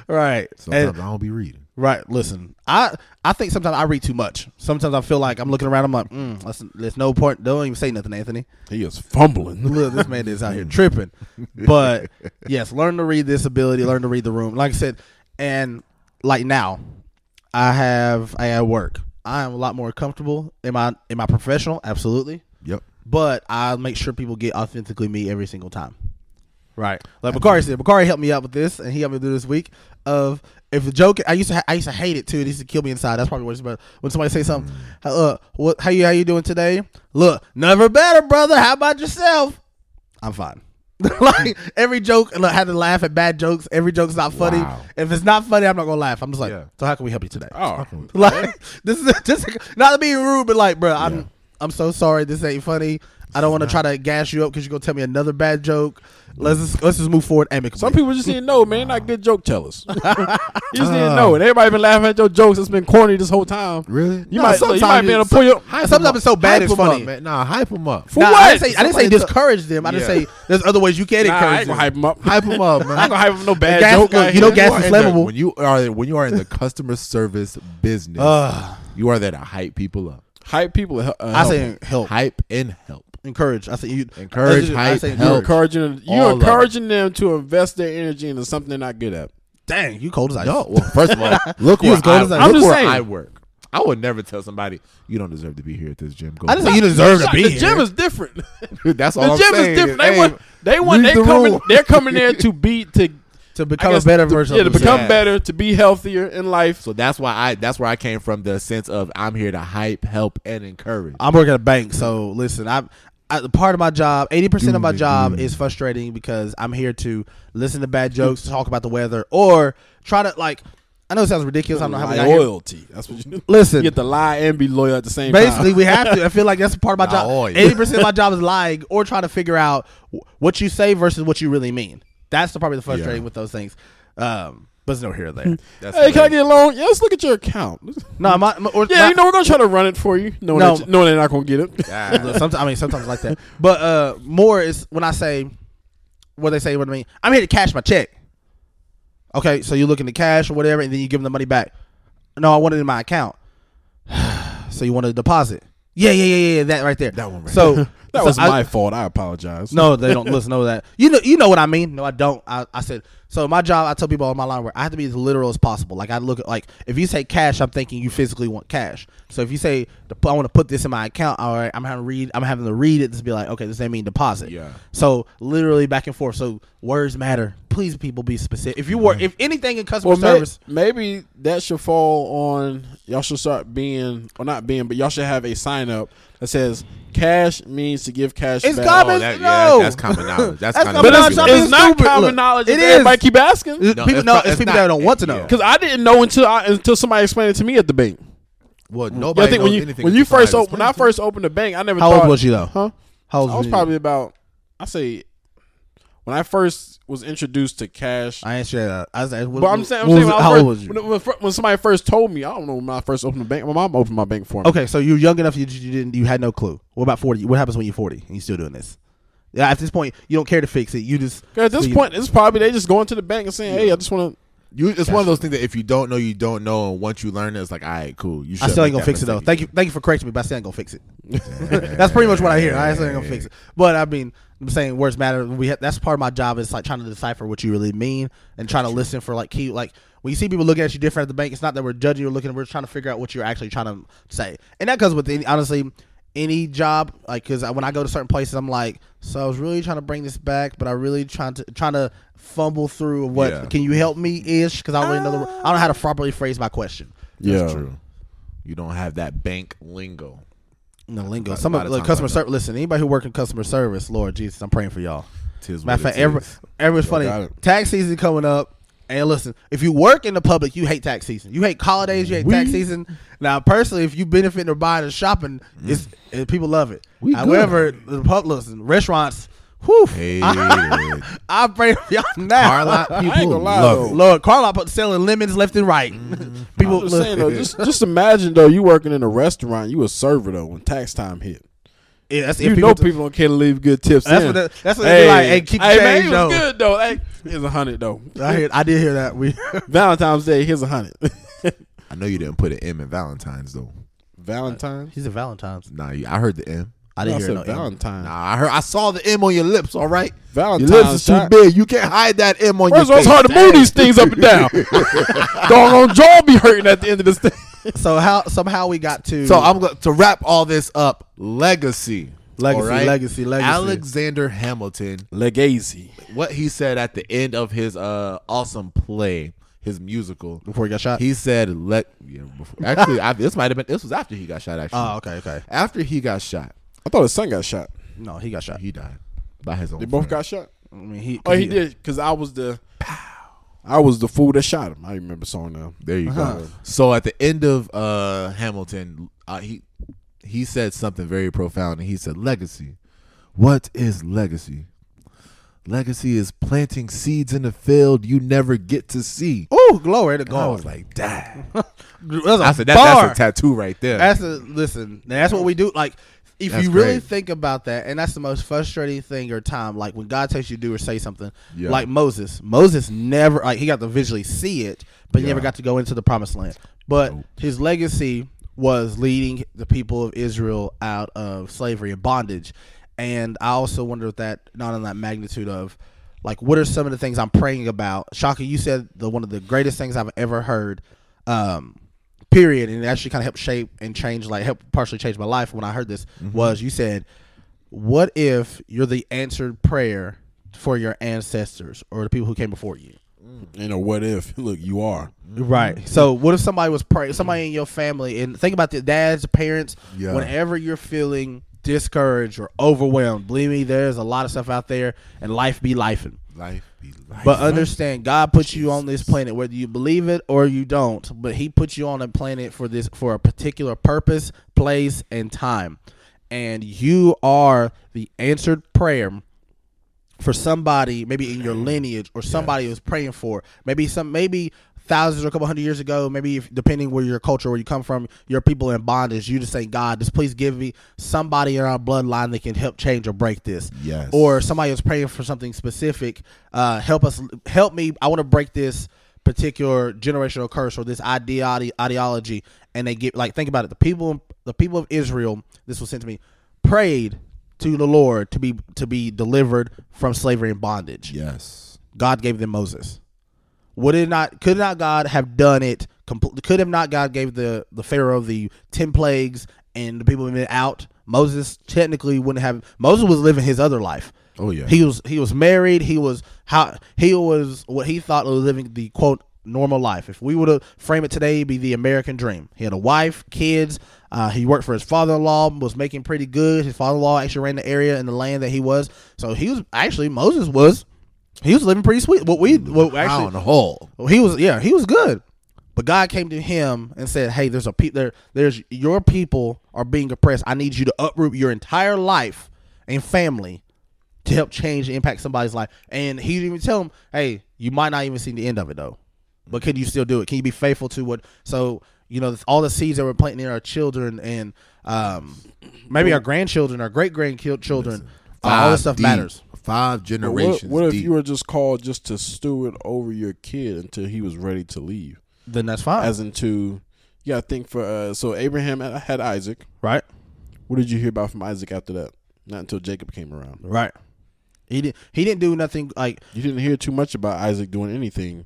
right. Sometimes And- I don't be reading. right. Listen, I I think sometimes I read too much. Sometimes I feel like I'm looking around. I'm like, mm, listen, there's no point. Don't even say nothing, Anthony. He is fumbling. Look, this man is out here tripping. But yes, learn to read this ability, learn to read the room. Like I said, and like now, I have I at work. I am a lot more comfortable. Am I am I professional? Absolutely. Yep. But I make sure people get authentically me every single time. Right. Like Bakari said, Bakari helped me out with this, and he helped me do this week. Of if a joke, I used to ha- I used to hate it too. It used to kill me inside. That's probably what it's about. When somebody say something, uh, what how you how you doing today? Look, never better, brother. How about yourself? I'm fine. like every joke, and I had to laugh at bad jokes. Every joke's not funny. Wow. If it's not funny, I'm not gonna laugh. I'm just like, Yeah. so how can we help you today? Oh, Like this is just not being rude, but like, bro, I'm I'm so sorry. This ain't funny. I don't want to try to gas you up because you're gonna tell me another bad joke. Let's just let's just move forward amicably. some people just didn't know, man. Not good joke tellers. you just didn't know, and everybody been laughing at your jokes. It's been corny this whole time. Really? You might, look, you might be able to pull your. Hype Sometimes 'em up. it's so bad Hype it's 'em up, funny. man. Nah, hype them up. For Nah, what? I didn't say, I didn't say Somebody discourage them. I didn't Yeah. say there's other ways you can Nah, I encourage ain't gonna them. hype them up. Hype them up, man. I ain't gonna hype them no bad gas- joke. look, out you know here. gas You is in the- flammable. when you are when you are in the customer service business, you are there to hype people up, hype people. Uh, I say help, hype and help. Encourage. I say you Encourage, I hype, say you're help. encouraging them, you're of encouraging them to invest their energy into something they're not good at. Dang, you cold as ice. No, well, first of all, look You where, as gold I, as I, I'm just where saying. I work. I would never tell somebody you don't deserve to be here at this gym. Go I didn't say you deserve to be the here. gym is different. That's all the I'm gym saying. is different. They Hey, want they want they the coming rule. they're coming there to be to to I become a guess better to- version. Yeah, to of themselves. become Yeah. better, to be healthier in life. So that's why I that's where I came from the sense of I'm here to hype, help, and encourage. I'm working at a bank, so listen, I, I part of my job, eighty percent of my job gloom. is frustrating because I'm here to listen to bad jokes, talk about the weather, or try to like. I know it sounds ridiculous. I don't know how we got here. loyalty. That's what you Listen, You get to lie and be loyal at the same basically time. we have to. I feel like that's part of my Nah, job. Eighty percent of my job is lying or trying to figure out wh- what you say versus what you really mean. That's the, probably the frustrating with those things. Um, but it's no here or there. That's Hey, can I hilarious. get a loan? Yeah, let's look at your account. no, my, my or Yeah, my- you know we're gonna try to run it for you, knowing, No. that, knowing they're not gonna get it. Sometimes I mean sometimes like that. But uh more is when I say what they say what I mean. I'm here to cash my check. Okay, so you look into cash or whatever, and then you give them the money back. No, I want it in my account. so you want to deposit? Yeah, yeah, yeah, yeah. That right there. That one right So That so was I- my fault. I apologize. No, they don't listen to that. You know, you know what I mean. No, I don't. I, I said so. My job, I tell people on my line where I have to be as literal as possible. Like I look at like if you say cash, I'm thinking you physically want cash. So if you say I want to put this in my account, all right, I'm having to read. I'm having to read it to be like, okay, this ain't mean deposit. Yeah. So literally back and forth. So words matter. Please, people, be specific. If you work, if anything in customer Well, may, service, maybe that should fall on y'all. Should start being, or not being, but y'all should have a sign up that says "cash means to give cash It's back." common- Oh, that, no. yeah, that's common knowledge. That's, That's kind common but of it's, knowledge. it's Stop not stupid. common Look, knowledge. it if. Everybody keep asking No, people it's know. It's, it's people not- that don't want to know. yeah. because I didn't know until I, until somebody explained it to me at the bank. Well, Yeah, nobody I think knows when you anything when you first open, when I first opened the bank, I never. How thought, old was you though? Huh? How old I was you? probably about. I say when I first was introduced to cash. I ain't sure that. I was, but I'm saying, I'm saying was- when, I how first, old was you? When, when, when somebody first told me, I don't know when I first opened the bank. My mom opened my bank for me. Okay, so you're young enough. You, you didn't. You had no clue. What about forty? What happens when you're forty and you're still doing this? Yeah, at this point, you don't care to fix it. You just At this so you- point, it's probably they just going to the bank and saying, "Hey, I just want to." You, it's one of those things that if you don't know, you don't know, and once you learn it, it's like, all right, cool. You I still ain't gonna fix it though. Thank you, thank you for correcting me, but I still ain't gonna fix it. that's pretty much what I hear. I still ain't gonna fix it. But I mean, I'm saying words matter. We have, that's part of my job is like trying to decipher what you really mean and trying to listen for like key like when you see people looking at you different at the bank. It's not that we're judging you or looking. We're trying to figure out what you're actually trying to say, and that goes with any, honestly any job. Like because when I go to certain places, I'm like, so I was really trying to bring this back, but I really trying to trying to fumble through what Yeah. can you help me ish because I don't really know the, I don't know how to properly phrase my question. That's true. You don't have that bank lingo. The lingo. Some of times customer service. Listen, anybody who work in customer service, Lord Jesus, I'm praying for y'all. Tis Matter of fact, every funny. Tax season coming up, and listen, if you work in the public, you hate tax season. You hate holidays. You hate tax season. Now, personally, if you benefit or buying or shopping, it's it, people love it. We good. However, the pub, listen, restaurants. Whew, Hey, I pray for y'all now. car lot people gonna lie, love it. Lord, Carl put selling lemons left and right. Mm-hmm. people, I'm just look, saying though, just just imagine though, you working in a restaurant, you a server though when tax time hit. yeah, that's You if know people, people don't care to leave good tips. That's in. what the- that's what they like, hey, keep hey, the man, change, he was though. good though. Hey, here's a hundred though. I, hear, I did hear that. We Valentine's Day, here's a hundred. I know you didn't put an M in Valentine's though. Valentine's. he's a Valentine's. Nah, you, I heard the M. I didn't I hear said no M. Valentine. Nah, I heard. I saw the M on your lips. All right, your Valentine's. lips is too big. You can't hide that M on First of your all, it's hard to move these things up and down. Doggone jaw be hurting at the end of this thing. So how somehow we got to So I'm going to wrap all this up. Legacy, Legacy, all right? legacy, legacy. Alexander Hamilton. Legacy. What he said at the end of his uh awesome play, his musical. before he got shot. He said, "Let yeah." Before, actually, I, this might have been. This was after he got shot. Actually, oh, okay, okay. after he got shot, I thought his son got shot. No, he got shot. he died by his own. They both friend. got shot. I mean, he. Oh, he did because I was the. I was the fool that shot him. I remember song now. There you Uh-huh. go. So at the end of uh, Hamilton, uh, he he said something very profound, and he said, "Legacy. What is legacy? Legacy is planting seeds in the field you never get to see." Oh, glory to And I was like, a I said, that, "That's a tattoo right there." That's a listen. That's what we do. Like, if That's you really great. think about that, and that's the most frustrating thing or time. Like when God tells you to do or say something, Yeah. like Moses. Moses never like he got to visually see it, but he never got to go into the promised land. But Nope. his legacy was leading the people of Israel out of slavery and bondage. And I also wonder if that not on that magnitude of like what are some of the things I'm praying about? Shaka, you said the one of the greatest things I've ever heard. Um, period, and it actually kind of helped shape and change, like help partially change my life when I heard this. Mm-hmm. Was you said, "What if you're the answered prayer for your ancestors or the people who came before you?" Mm. You know what if? Look, you are. Mm-hmm. Right. So, what if somebody was praying, somebody in your family, and think about the dads, parents. Yeah. Whenever you're feeling discouraged or overwhelmed, believe me, there's a lot of stuff out there, and life be lifing. life be life. But understand, God put you on this planet, whether you believe it or you don't. But He put you on a planet for this, for a particular purpose, place, and time. And you are the answered prayer for somebody maybe in your lineage or somebody who's praying for maybe some maybe thousands or a couple hundred years ago maybe if, depending where your culture where you come from your people in bondage you just say god just please give me somebody in our bloodline that can help change or break this Yes. or somebody was praying for something specific uh help us help me i want to break this particular generational curse or this idea ideology and they get like think about it the people the people of israel this was sent to me prayed to the lord to be to be delivered from slavery and bondage Yes. god gave them moses would it not could not god have done it compl- could have not god gave the the pharaoh the 10 plagues and the people been out moses technically wouldn't have moses was living his other life Oh yeah. he was he was married. He was how he was what he thought was living the quote normal life. If we were to frame it today, it'd be the American dream. He had a wife, kids. Uh, he worked for his father-in-law, was making pretty good. His father-in-law actually ran the area and the land that he was. So he was actually Moses was he was living pretty sweet. What we what actually on the whole. he was yeah, he was good. But God came to him and said, "Hey, there's a pe- there there's your people are being oppressed. I need you to uproot your entire life and family to help change and impact somebody's life." And he didn't even tell him, "Hey, you might not even see the end of it though. But can you still do it? Can you be faithful to what so you know all the seeds that we're planting in our children and um, maybe our grandchildren, our great grandchildren, all this stuff deep, matters. Five generations. what, what if deep. you were just called just to steward over your kid until he was ready to leave? Then that's fine, As into, yeah, I think for uh, so Abraham had- had Isaac. right? What did you hear about from Isaac after that? Not until Jacob came around. Right. He didn't. He didn't do nothing like You didn't hear too much about Isaac doing anything.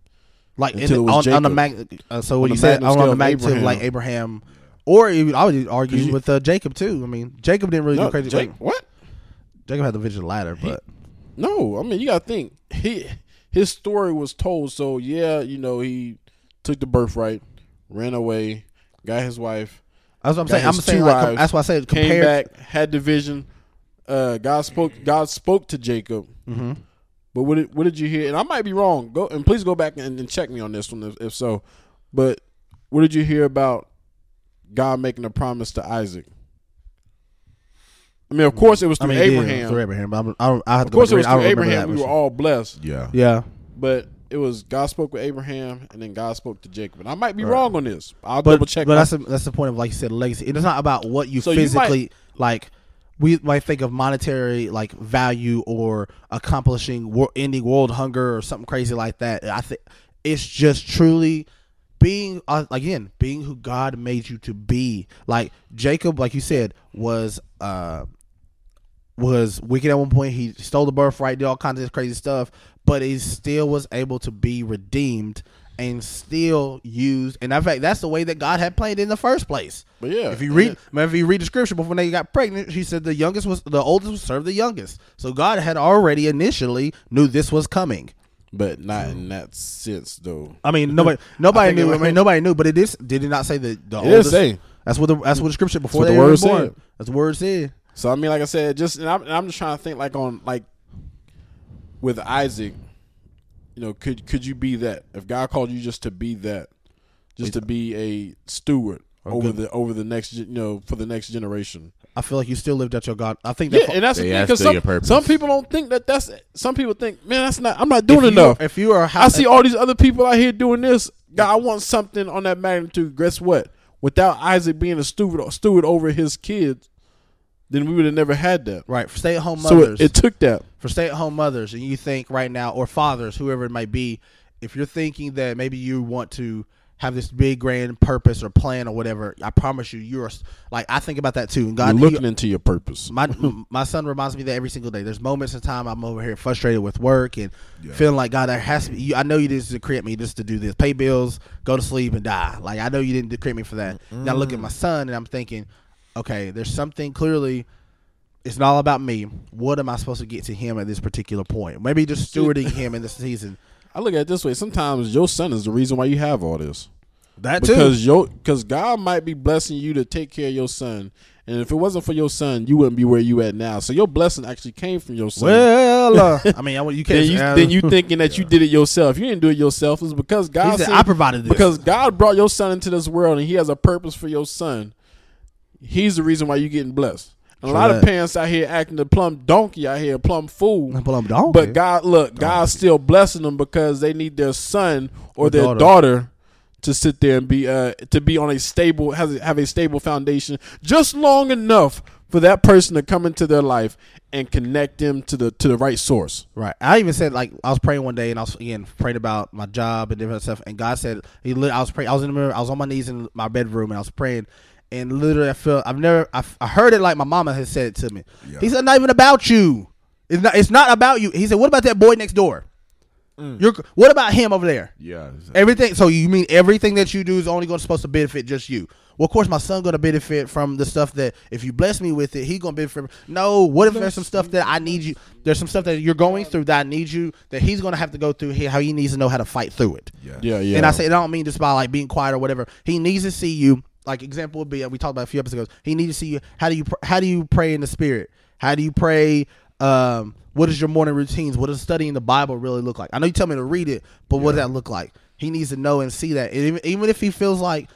like in Until the, it was on, on the Jacob. mag. Uh, so what you said on, the of magnitude of like Abraham, or even, I would argue you- with uh, Jacob too. I mean, Jacob didn't really No, do crazy. Jake- like, what? Jacob had the vision of the ladder, but No, I mean you got to think he his story was told. So yeah, you know he took the birthright, ran away, got his wife, that's what I'm saying. I'm saying two like that's why I said came back, had the vision. Uh, God spoke. God spoke to Jacob. hmm But what did, what did you hear? And I might be wrong. Go and please go back and, and check me on this one if, if so. But what did you hear about God making a promise to Isaac? I mean, of course it was I through mean, yeah, Abraham. through Abraham. But I'm, I, don't, I have Of to course, go it was and through read- I don't remember Abraham. that We were all blessed. yeah. Yeah, But it was God spoke with Abraham, and then God spoke to Jacob. And I might be Right. wrong on this. I'll but double check. But my- that's the, that's the point of like you said, legacy. It's not about what you So you might- physically like. We might think of monetary like value or accomplishing wor- ending world hunger or something crazy like that. I think it's just truly being uh, again being who God made you to be. Like Jacob, like you said, was uh was wicked at one point. He stole the birthright, did all kinds of crazy stuff, but he still was able to be redeemed and still used. And in fact, that's the way that God had planned in the first place. but yeah, If you read, it- if you read the scripture before they got pregnant, she said the youngest was the oldest would serve the youngest. So God had already initially knew this was coming. but not in that sense though. I mean, nobody, nobody knew. I mean, nobody knew. But it is. Did it not say that the It oldest? say. That's what the that's what the scripture before what they the were word born. said. That's the word said. So I mean, like I said, just and I'm, and I'm just trying to think like on like with Isaac, you know, could could you be that if God called you just to be that, just to be a steward over good- the over the next you know for the next generation? I feel like you still lived out your God. I think Yeah, that and that's Yeah, thing that's because some, your purpose. some people don't think that that's some people think, man, that's not I'm not doing if you, enough. If you are, how, I see all these other people out here doing this. God, I want something on that magnitude. Guess what? Without Isaac being a steward steward over his kids, then we would have never had that. right for stay at home So mothers. it, it took that. for stay at home mothers, and you think right now, or fathers, whoever it might be, if you're thinking that maybe you want to have this big grand purpose or plan or whatever, I promise you, you're like I think about that too. And God, You're looking into your purpose. my my son reminds me that every single day. There's moments in time I'm over here frustrated with work and feeling like God, there has to be. You, I know you didn't create me just to do this, pay bills, go to sleep, and die. Like I know you didn't create me for that. Now I look at my son and I'm thinking, okay, there's something clearly. It's not all about me. What am I supposed to get to him at this particular point? Maybe just stewarding him in the season. I look at it this way. Sometimes your son is the reason why you have all this. That too. Because your because God might be blessing you to take care of your son. And if it wasn't for your son, you wouldn't be where you at now. So your blessing actually came from your son. well, uh, I mean, I, you can't. then you then you thinking that you did it yourself. You didn't do it yourself. It's because God said- I provided this because God brought your son into this world and he has a purpose for your son. He's the reason why you're getting blessed. A lot of parents out here acting the plum donkey out here, plum fool. Plum donkey. But God, look, God's still blessing them because they need their son or Or their daughter. daughter. to sit there and be uh to be on a stable have a- have a stable foundation just long enough for that person to come into their life and connect them to the to the right source. Right. I even said like I was praying one day and I was again praying about my job and different stuff and God said I was praying I was in the mirror I was on my knees in my bedroom and I was praying and literally I felt I've never I, I heard it like my mama has said it to me. He said not even about you. It's not it's not about you. He said what about that boy next door? Mm. You're what about him over there? Yeah. Everything. So you mean everything that you do is only going to supposed to benefit just you? Well, of course, my son going to benefit from the stuff that if you bless me with it, he going to benefit. From, no, what if there's some stuff that I need you? There's some stuff that you're going through that I need you that he's going to have to go through. Here, how he needs to know how to fight through it. Yeah. Yeah, yeah. And I say, I don't mean just by like being quiet or whatever. He needs to see you. Like example would be, uh, we talked about a few episodes ago. He needs to see you. How do you pr- how do you pray in the spirit? How do you pray? Um, what is your morning routines? What does studying the Bible really look like? I know you tell me to read it, but what does that look like? He needs to know and see that. And even, even if he feels like,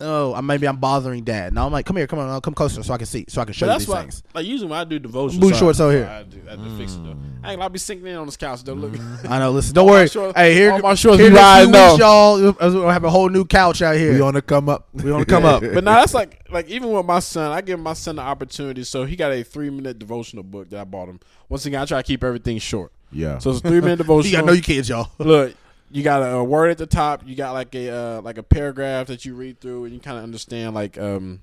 oh, maybe I'm bothering dad. Now I'm like, come here, come on, I'll come closer so I can see, so I can show But you that's these why, things. like usually when I do devotion, Boot shorts over here. I do, I do fix it though. I ain't, I'll be sinking in on this couch though. Look, mm-hmm. I know. Listen, don't worry. shorts- hey, here, all my shorts here be in a few riding weeks, y'all. We'll have a whole new couch out here. We on to come up. We on to come up. but now that's like like even with my son, I give my son the opportunity. So he got a three minute devotional book that I bought him. Once again, I try to keep everything short. Yeah. So it's a three minute you devotional. gotta know you kids, y'all. Look, you got a, word at the top. You got like a uh, like a paragraph that you read through, and you kind of understand like um,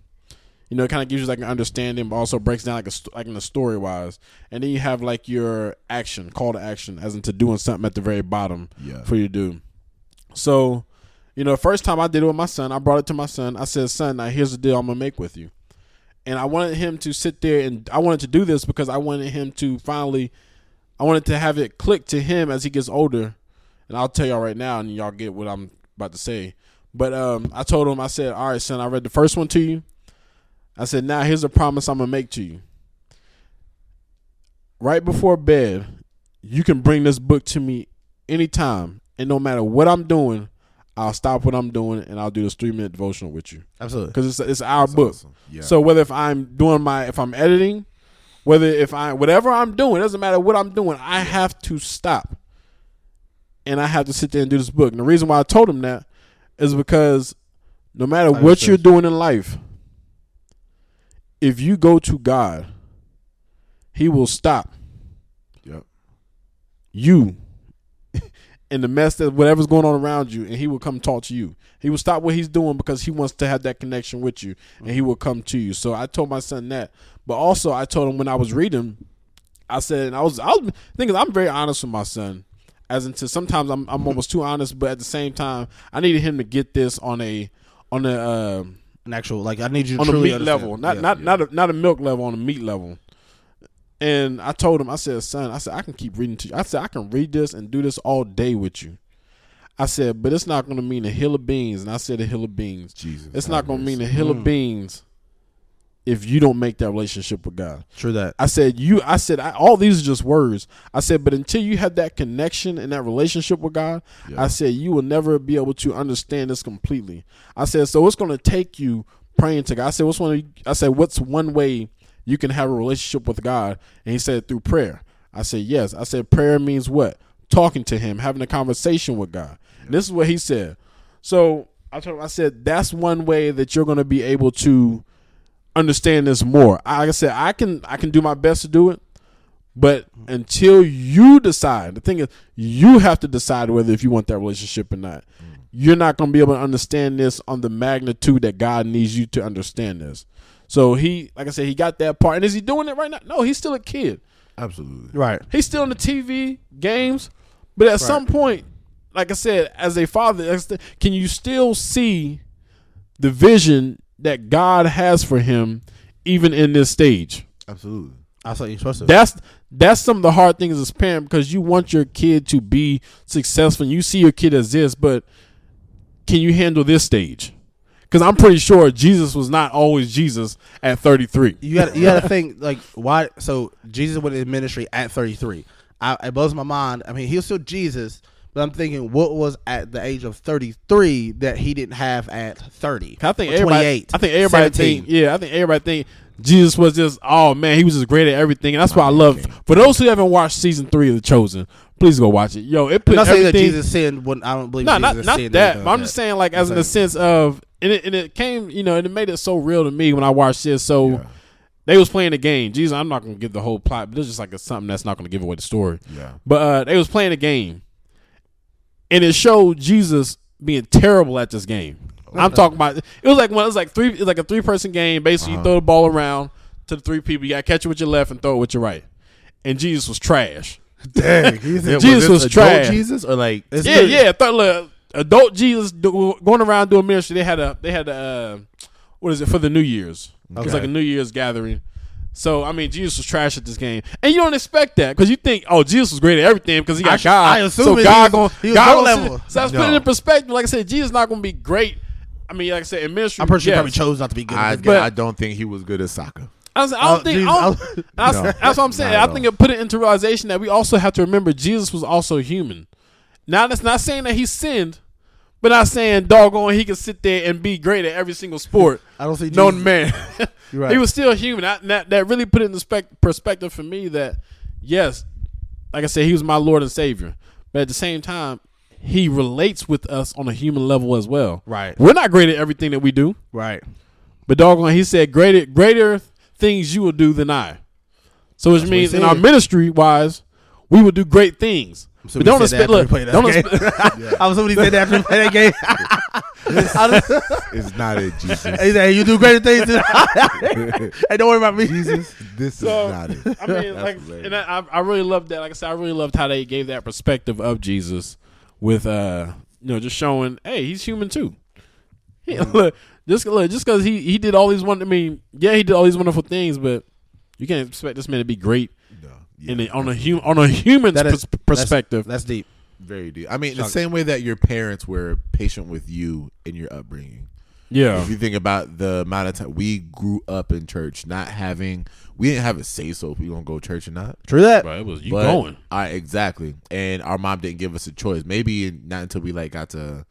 you know, it kind of gives you like an understanding, but also breaks down like a like in the story wise. And then you have like your action, call to action, as into doing something at the very bottom Yeah. for you to do. So, you know, first time I did it with my son, I brought it to my son. I said, "Son, now here's the deal I'm gonna make with you." And I wanted him to sit there, and I wanted to do this because I wanted him to finally, I wanted to have it click to him as he gets older. And I'll tell y'all right now, and y'all get what I'm about to say. But um, I told him, I said, "All right, son, I read the first one to you." I said, "Now here's a promise I'm gonna make to you. Right before bed, you can bring this book to me anytime, and no matter what I'm doing, I'll stop what I'm doing and I'll do this three minute devotional with you Absolutely. because it's it's our book. awesome. Yeah. So whether if I'm doing my if I'm editing, whether if I whatever I'm doing, it doesn't matter what I'm doing, I have to stop. And I have to sit there and do this book. And the reason why I told him that is because no matter I what you're doing in life, if you go to God, He will stop Yep. you in the mess that whatever's going on around you, and he will come talk to you. He will stop what he's doing because he wants to have that connection with you, and he mm-hmm. will come to you. So I told my son that, but also I told him when I was reading, I said, and I was, I was thinking, I'm very honest with my son, as into sometimes I'm, I'm almost too honest, but at the same time, I needed him to get this on a, on a, uh, An actual like I need you to on a meat understand. level, not Yeah. not not a, not a milk level, on a meat level. And I told him, I said, son, I said I can keep reading to you. I said I can read this and do this all day with you. I said, but it's not going to mean a hill of beans. And I said a hill of beans. Jesus. It's not going to mean a hill of beans if you don't make that relationship with God. True that. I said you. I said I, all these are just words. I said, but until you have that connection and that relationship with God, Yeah. I said you will never be able to understand this completely. I said so. It's going to take you praying to God. I said what's one? I said what's one way you can have a relationship with God? And he said through prayer. I said yes. I said prayer means what? Talking to Him, having a conversation with God. And this is what he said. So I told him. I said that's one way that you're going to be able to understand this more. I- Like I said, I can I can do my best to do it, but until you decide, the thing is, you have to decide whether if you want that relationship or not. Mm. You're not going to be able to understand this on the magnitude that God needs you to understand this. So he, like I said, he got that part. And is he doing it right now? No, he's still a kid. Absolutely. Right. He's still in the TV games, but at some point, like I said, as a father, can you still see the vision that God has for him, even in this stage? Absolutely. I thought you're supposed to. That's that's some of the hard things as a parent because you want your kid to be successful. And you see your kid as this, but can you handle this stage? Because I'm pretty sure Jesus was not always Jesus at 33. you got you got to think like why. So Jesus went in ministry at 33. I, it blows my mind. I mean, he was still Jesus, but I'm thinking what was at the age of 33 that he didn't have at 30. I think everybody. 28. I think everybody 17. think. Yeah, I think everybody think Jesus was just oh man, he was just great at everything, and that's why I love. For those who haven't watched season three of The Chosen, please go watch it. Yo, it put I'm not saying that. Jesus sinned. When I don't believe no, Jesus not not that. But I'm like just saying, like, as in the sense of, and it, and it came, you know, and it made it so real to me when I watched this. So they was playing the game. Jesus, I'm not gonna give the whole plot, but it's just like a, something that's not gonna give away the story. Yeah. But uh, they was playing a game, and it showed Jesus being terrible at this game. I'm talking about. It was like one. It was like three. It was like a three person game. Basically, Uh-huh. you throw the ball around to the three people. You got to catch it with your left and throw it with your right. And Jesus was trash. Dang, Jesus was adult trash. Jesus or like yeah, literally- yeah. Thought, look, adult Jesus do, going around doing ministry. They had a. They had a. Uh, what is it for the New Year's? It was like a New Year's gathering. So I mean, Jesus was trash at this game, and you don't expect that because you think, oh, Jesus was great at everything because he got I God. I assume so God was- going, he was God low gonna level. So I was No. putting it in perspective. Like I said, Jesus not going to be great. I mean, like I said, in ministry, I'm pretty sure yes. probably chose not to be good. I, But- I don't think he was good at soccer. I, was, I don't Oh, think. Jesus, I don't- I was- that's, No, that's what I'm saying. I think it put it into realization that we also have to remember Jesus was also human. Now that's not saying that he sinned, but not saying doggone he can sit there and be great at every single sport. I don't see known Jesus- man. Right. He was still human. I, that that really put it in spec- perspective for me that yes, like I said, he was my Lord and Savior, but at the same time, he relates with us on a human level as well. Right. We're not great at everything that we do. right. But doggone, he said greater greater things you will do than I. So which what means in our ministry wise, we will do great things. So but don't said expect that look, that don't game. expect, I was somebody said that after we played that game. I was- It's not it, Jesus. he said, "Hey, "You do greater things." Than hey, don't worry about me. Jesus, this So, is not it. I mean, That's like, and I, I really loved that. Like I said, I really loved how they gave that perspective of Jesus with, uh, you know, just showing, hey, he's human too. He, look, just look, just because he he did all these one, I mean, yeah, he did all these wonderful things, but you can't expect this man to be great No, yeah, in a, on a human on a human's That is- pers- perspective. That's, deep. very deep. I mean, the same way that your parents were patient with you in your upbringing. yeah, If you think about the amount of time we grew up in church, not having, we didn't have a say so if we were gonna go to church or not. True that. but it was you But- going. I exactly, and our mom didn't give us a choice. Maybe not until we like got to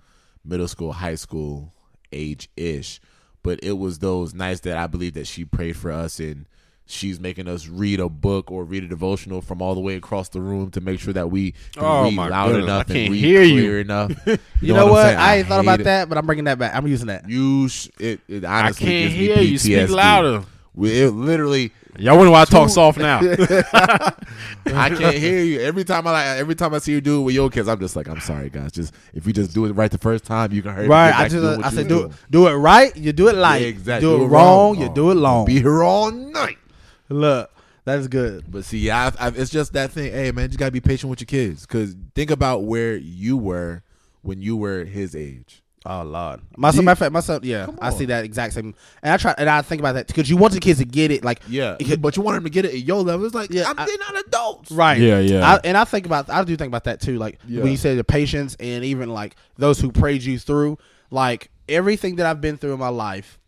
middle school, high school age ish. But it was those nights that I believe that she prayed for us, and she's making us read a book or read a devotional from all the way across the room to make sure that we can Oh, read loud goodness, enough I and can't read hear you. clear enough. You, You know, I'm what? saying? I ain't thought about it. that, but I'm bringing that back. I'm using that. You, sh- it, it I honestly can't gives me hear you. Speak louder. We, it literally, Y'all wonder why I talk soft now. I can't hear you. Every time I like, every time I see you do it with your kids, I'm just like, I'm sorry, guys. Just if you just do it right the first time, you can hurry. Right. I just I said do doing. do it right. You do it light. Yeah, exactly. Do, it wrong. You do it long. Be here all night. Look, that's good. But see, yeah, I, I, it's just that thing. Hey, man, you gotta be patient with your kids because think about where you were when you were his age. Oh Lord, my son, You- matter fact, my son, yeah, I see that exact same, and I try and I think about that because you want the kids to get it, like Yeah, but you want them to get it at your level. It's like, Yeah, I'm, I- they're not adults. right, Yeah, yeah. I, and I think about, I do think about that too, like Yeah. when you say the patience and even like those who prayed you through, like everything that I've been through in my life.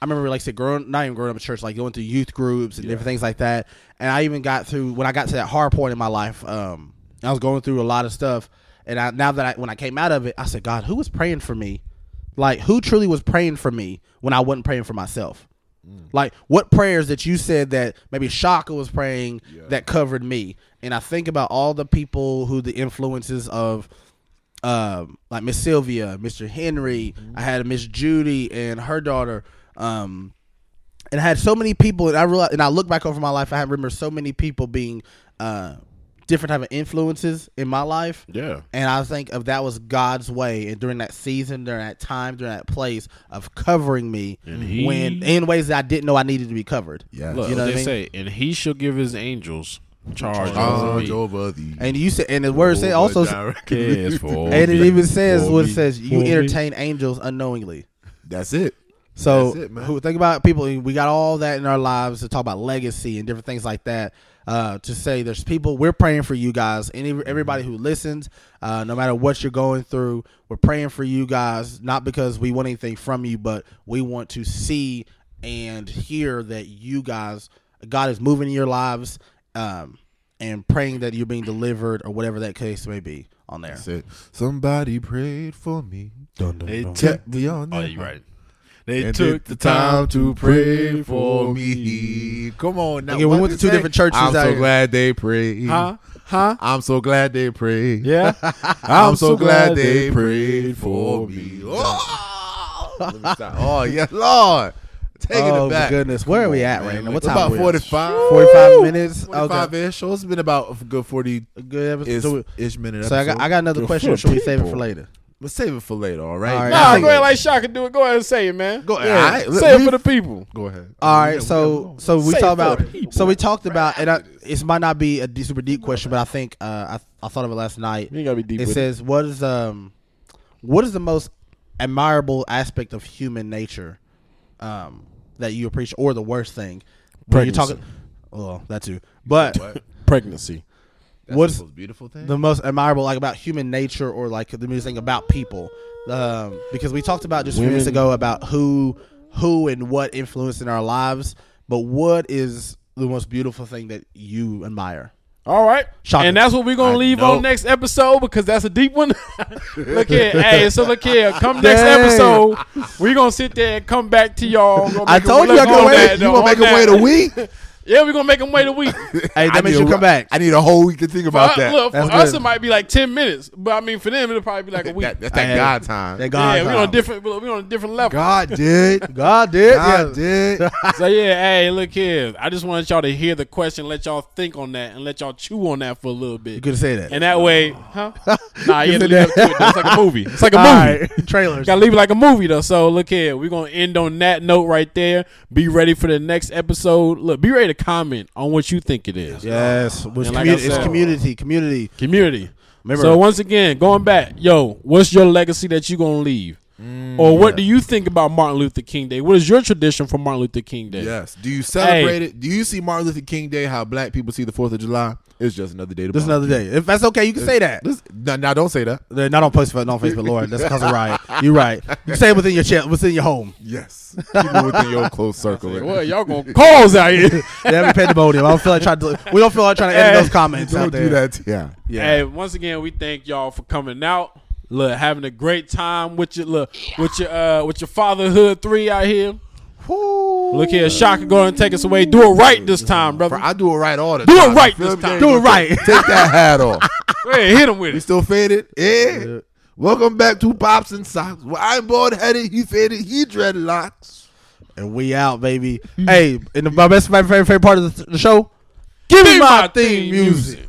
I remember, like I said, growing, not even growing up in church, like going through youth groups and different things like that. And I even got through when I got to that hard point in my life. Um, I was going through a lot of stuff, and I, now that I, when I came out of it, I said, God, who was praying for me? Like, who truly was praying for me when I wasn't praying for myself? Like, what prayers that you said that maybe Shaka was praying that covered me? And I think about all the people who the influences of um, like Miss Sylvia, Mr. Henry. I had Miss Judy and her daughter. Um, and I had so many people, and I realized, and I look back over my life, I remember so many people being uh, different type of influences in my life. yeah. And I think of that was God's way, and during that season, during that time, during that place of covering me, And he- when in ways that I didn't know I needed to be covered. Yeah. Look, You know they what I mean? say, and he shall give his angels charge, over Charge over thee. And you said, and the word said also, and it even says what it says: you entertain angels unknowingly. That's it. So it, who think about people? We got all that in our lives to talk about legacy and different things like that. Uh, to say there's people we're praying for you guys and everybody who listens, uh, no matter what you're going through, we're praying for you guys. Not because we want anything from you, but we want to see and hear that you guys, God is moving in your lives, um, and praying that you're being delivered or whatever that case may be on there. That's. Somebody prayed for me. They Kept me on Oh, you right. They and took the time to pray for me. Come on now. Okay, we went to two say? different churches I'm out so here. glad they prayed. Huh? Huh? I'm so glad they prayed. Yeah. I'm, so glad they prayed for me. Oh, Let oh yeah, Lord. Taking oh it back. my goodness, where are we at Man, right now? like, What time? about we at? 45? 45 minutes. 45 Okay, ish. So oh, it's been about a good 40 good episode. ish, So, ish minute. so I got I got another Good question. Should we save it for later? Let's save it for later, all right? All right. Nah, go ahead like Shaka do it. Go ahead and say it, man. Go ahead. Yeah. All right, look, Say it for the people. Go ahead. All right, so so we Say talked for about the people. so we talked about and I, it might not be a deep, super deep question, but I think uh, I I thought of it last night. You ain't gotta be deep. It with says what is um what is the most admirable aspect of human nature um that you appreciate or the worst thing when you're Pregnancy. talking well that too but pregnancy. That's What's the most beautiful thing? the most admirable like about human nature or like the music thing about people um, because we talked about just a few minutes ago about who who and what influenced in our lives but what is the most beautiful thing that you admire All right. Shocker. And that's what we're gonna I leave know. on next episode because that's a deep one. look here, hey, so look here. Come next Dang. episode, we're gonna sit there and come back to y'all. I told you look I could on wait. that, you on gonna make that. him wait a week? Yeah, we're gonna make them wait a week. hey that I makes need you a- come back I need a whole week to think about For- that. Look, for That's us good. it might be like ten minutes, but I mean for them it'll probably be like a week. That- that's that Hey, God time. that God yeah, we're time. on a different. We're on a different level. God did. God did God yeah. did. So yeah, hey, look here. I just wanted y'all to hear the question, let y'all think on that, and let y'all chew on that for a little bit. you could say that And that way, huh? Nah, you have to leave up to it. It's like a movie. It's like a All movie. right. trailers Gotta leave it like a movie though. So look here, we're gonna end on that note right there. Be ready for the next episode. Look, be ready to comment on what you think it is. yes which like commu- I it's community community Community. Remember- so once again, going back, yo, what's your legacy that you gonna leave? Mm, or what do you think about Martin Luther King Day? What is your tradition for Martin Luther King Day? Yes. Do you celebrate it? Do you see Martin Luther King Day? How black people see the Fourth of July? It's just another day. To just another day if that's okay you can say that This, no, now don't say that. They're not on post not on Facebook, Lord. That's because of riot. You're right. You say it within your chest, within your home. Yes. Keep it within your close circle. Well, y'all gonna cause out here. Yeah, we pandemonium. I don't feel like trying to. We don't feel like trying to edit Hey. those comments Don't out there. do that. Yeah. Yeah. Hey, once again, we thank y'all for coming out. Look, having a great time with your look with your uh with your fatherhood three out here. Look here, Shaka going to take us away. Do it right this time, brother. I do it right all the Do it time. right You feel this time. Do it right. Take that hat off. Go ahead, hit him with it. it. still faded? Yeah. Welcome back to Pops and Socks. Well, I'm bald headed. He faded. He dreadlocks. And we out, baby. hey, and my best, my favorite, favorite part of the, the show. Give me my theme music.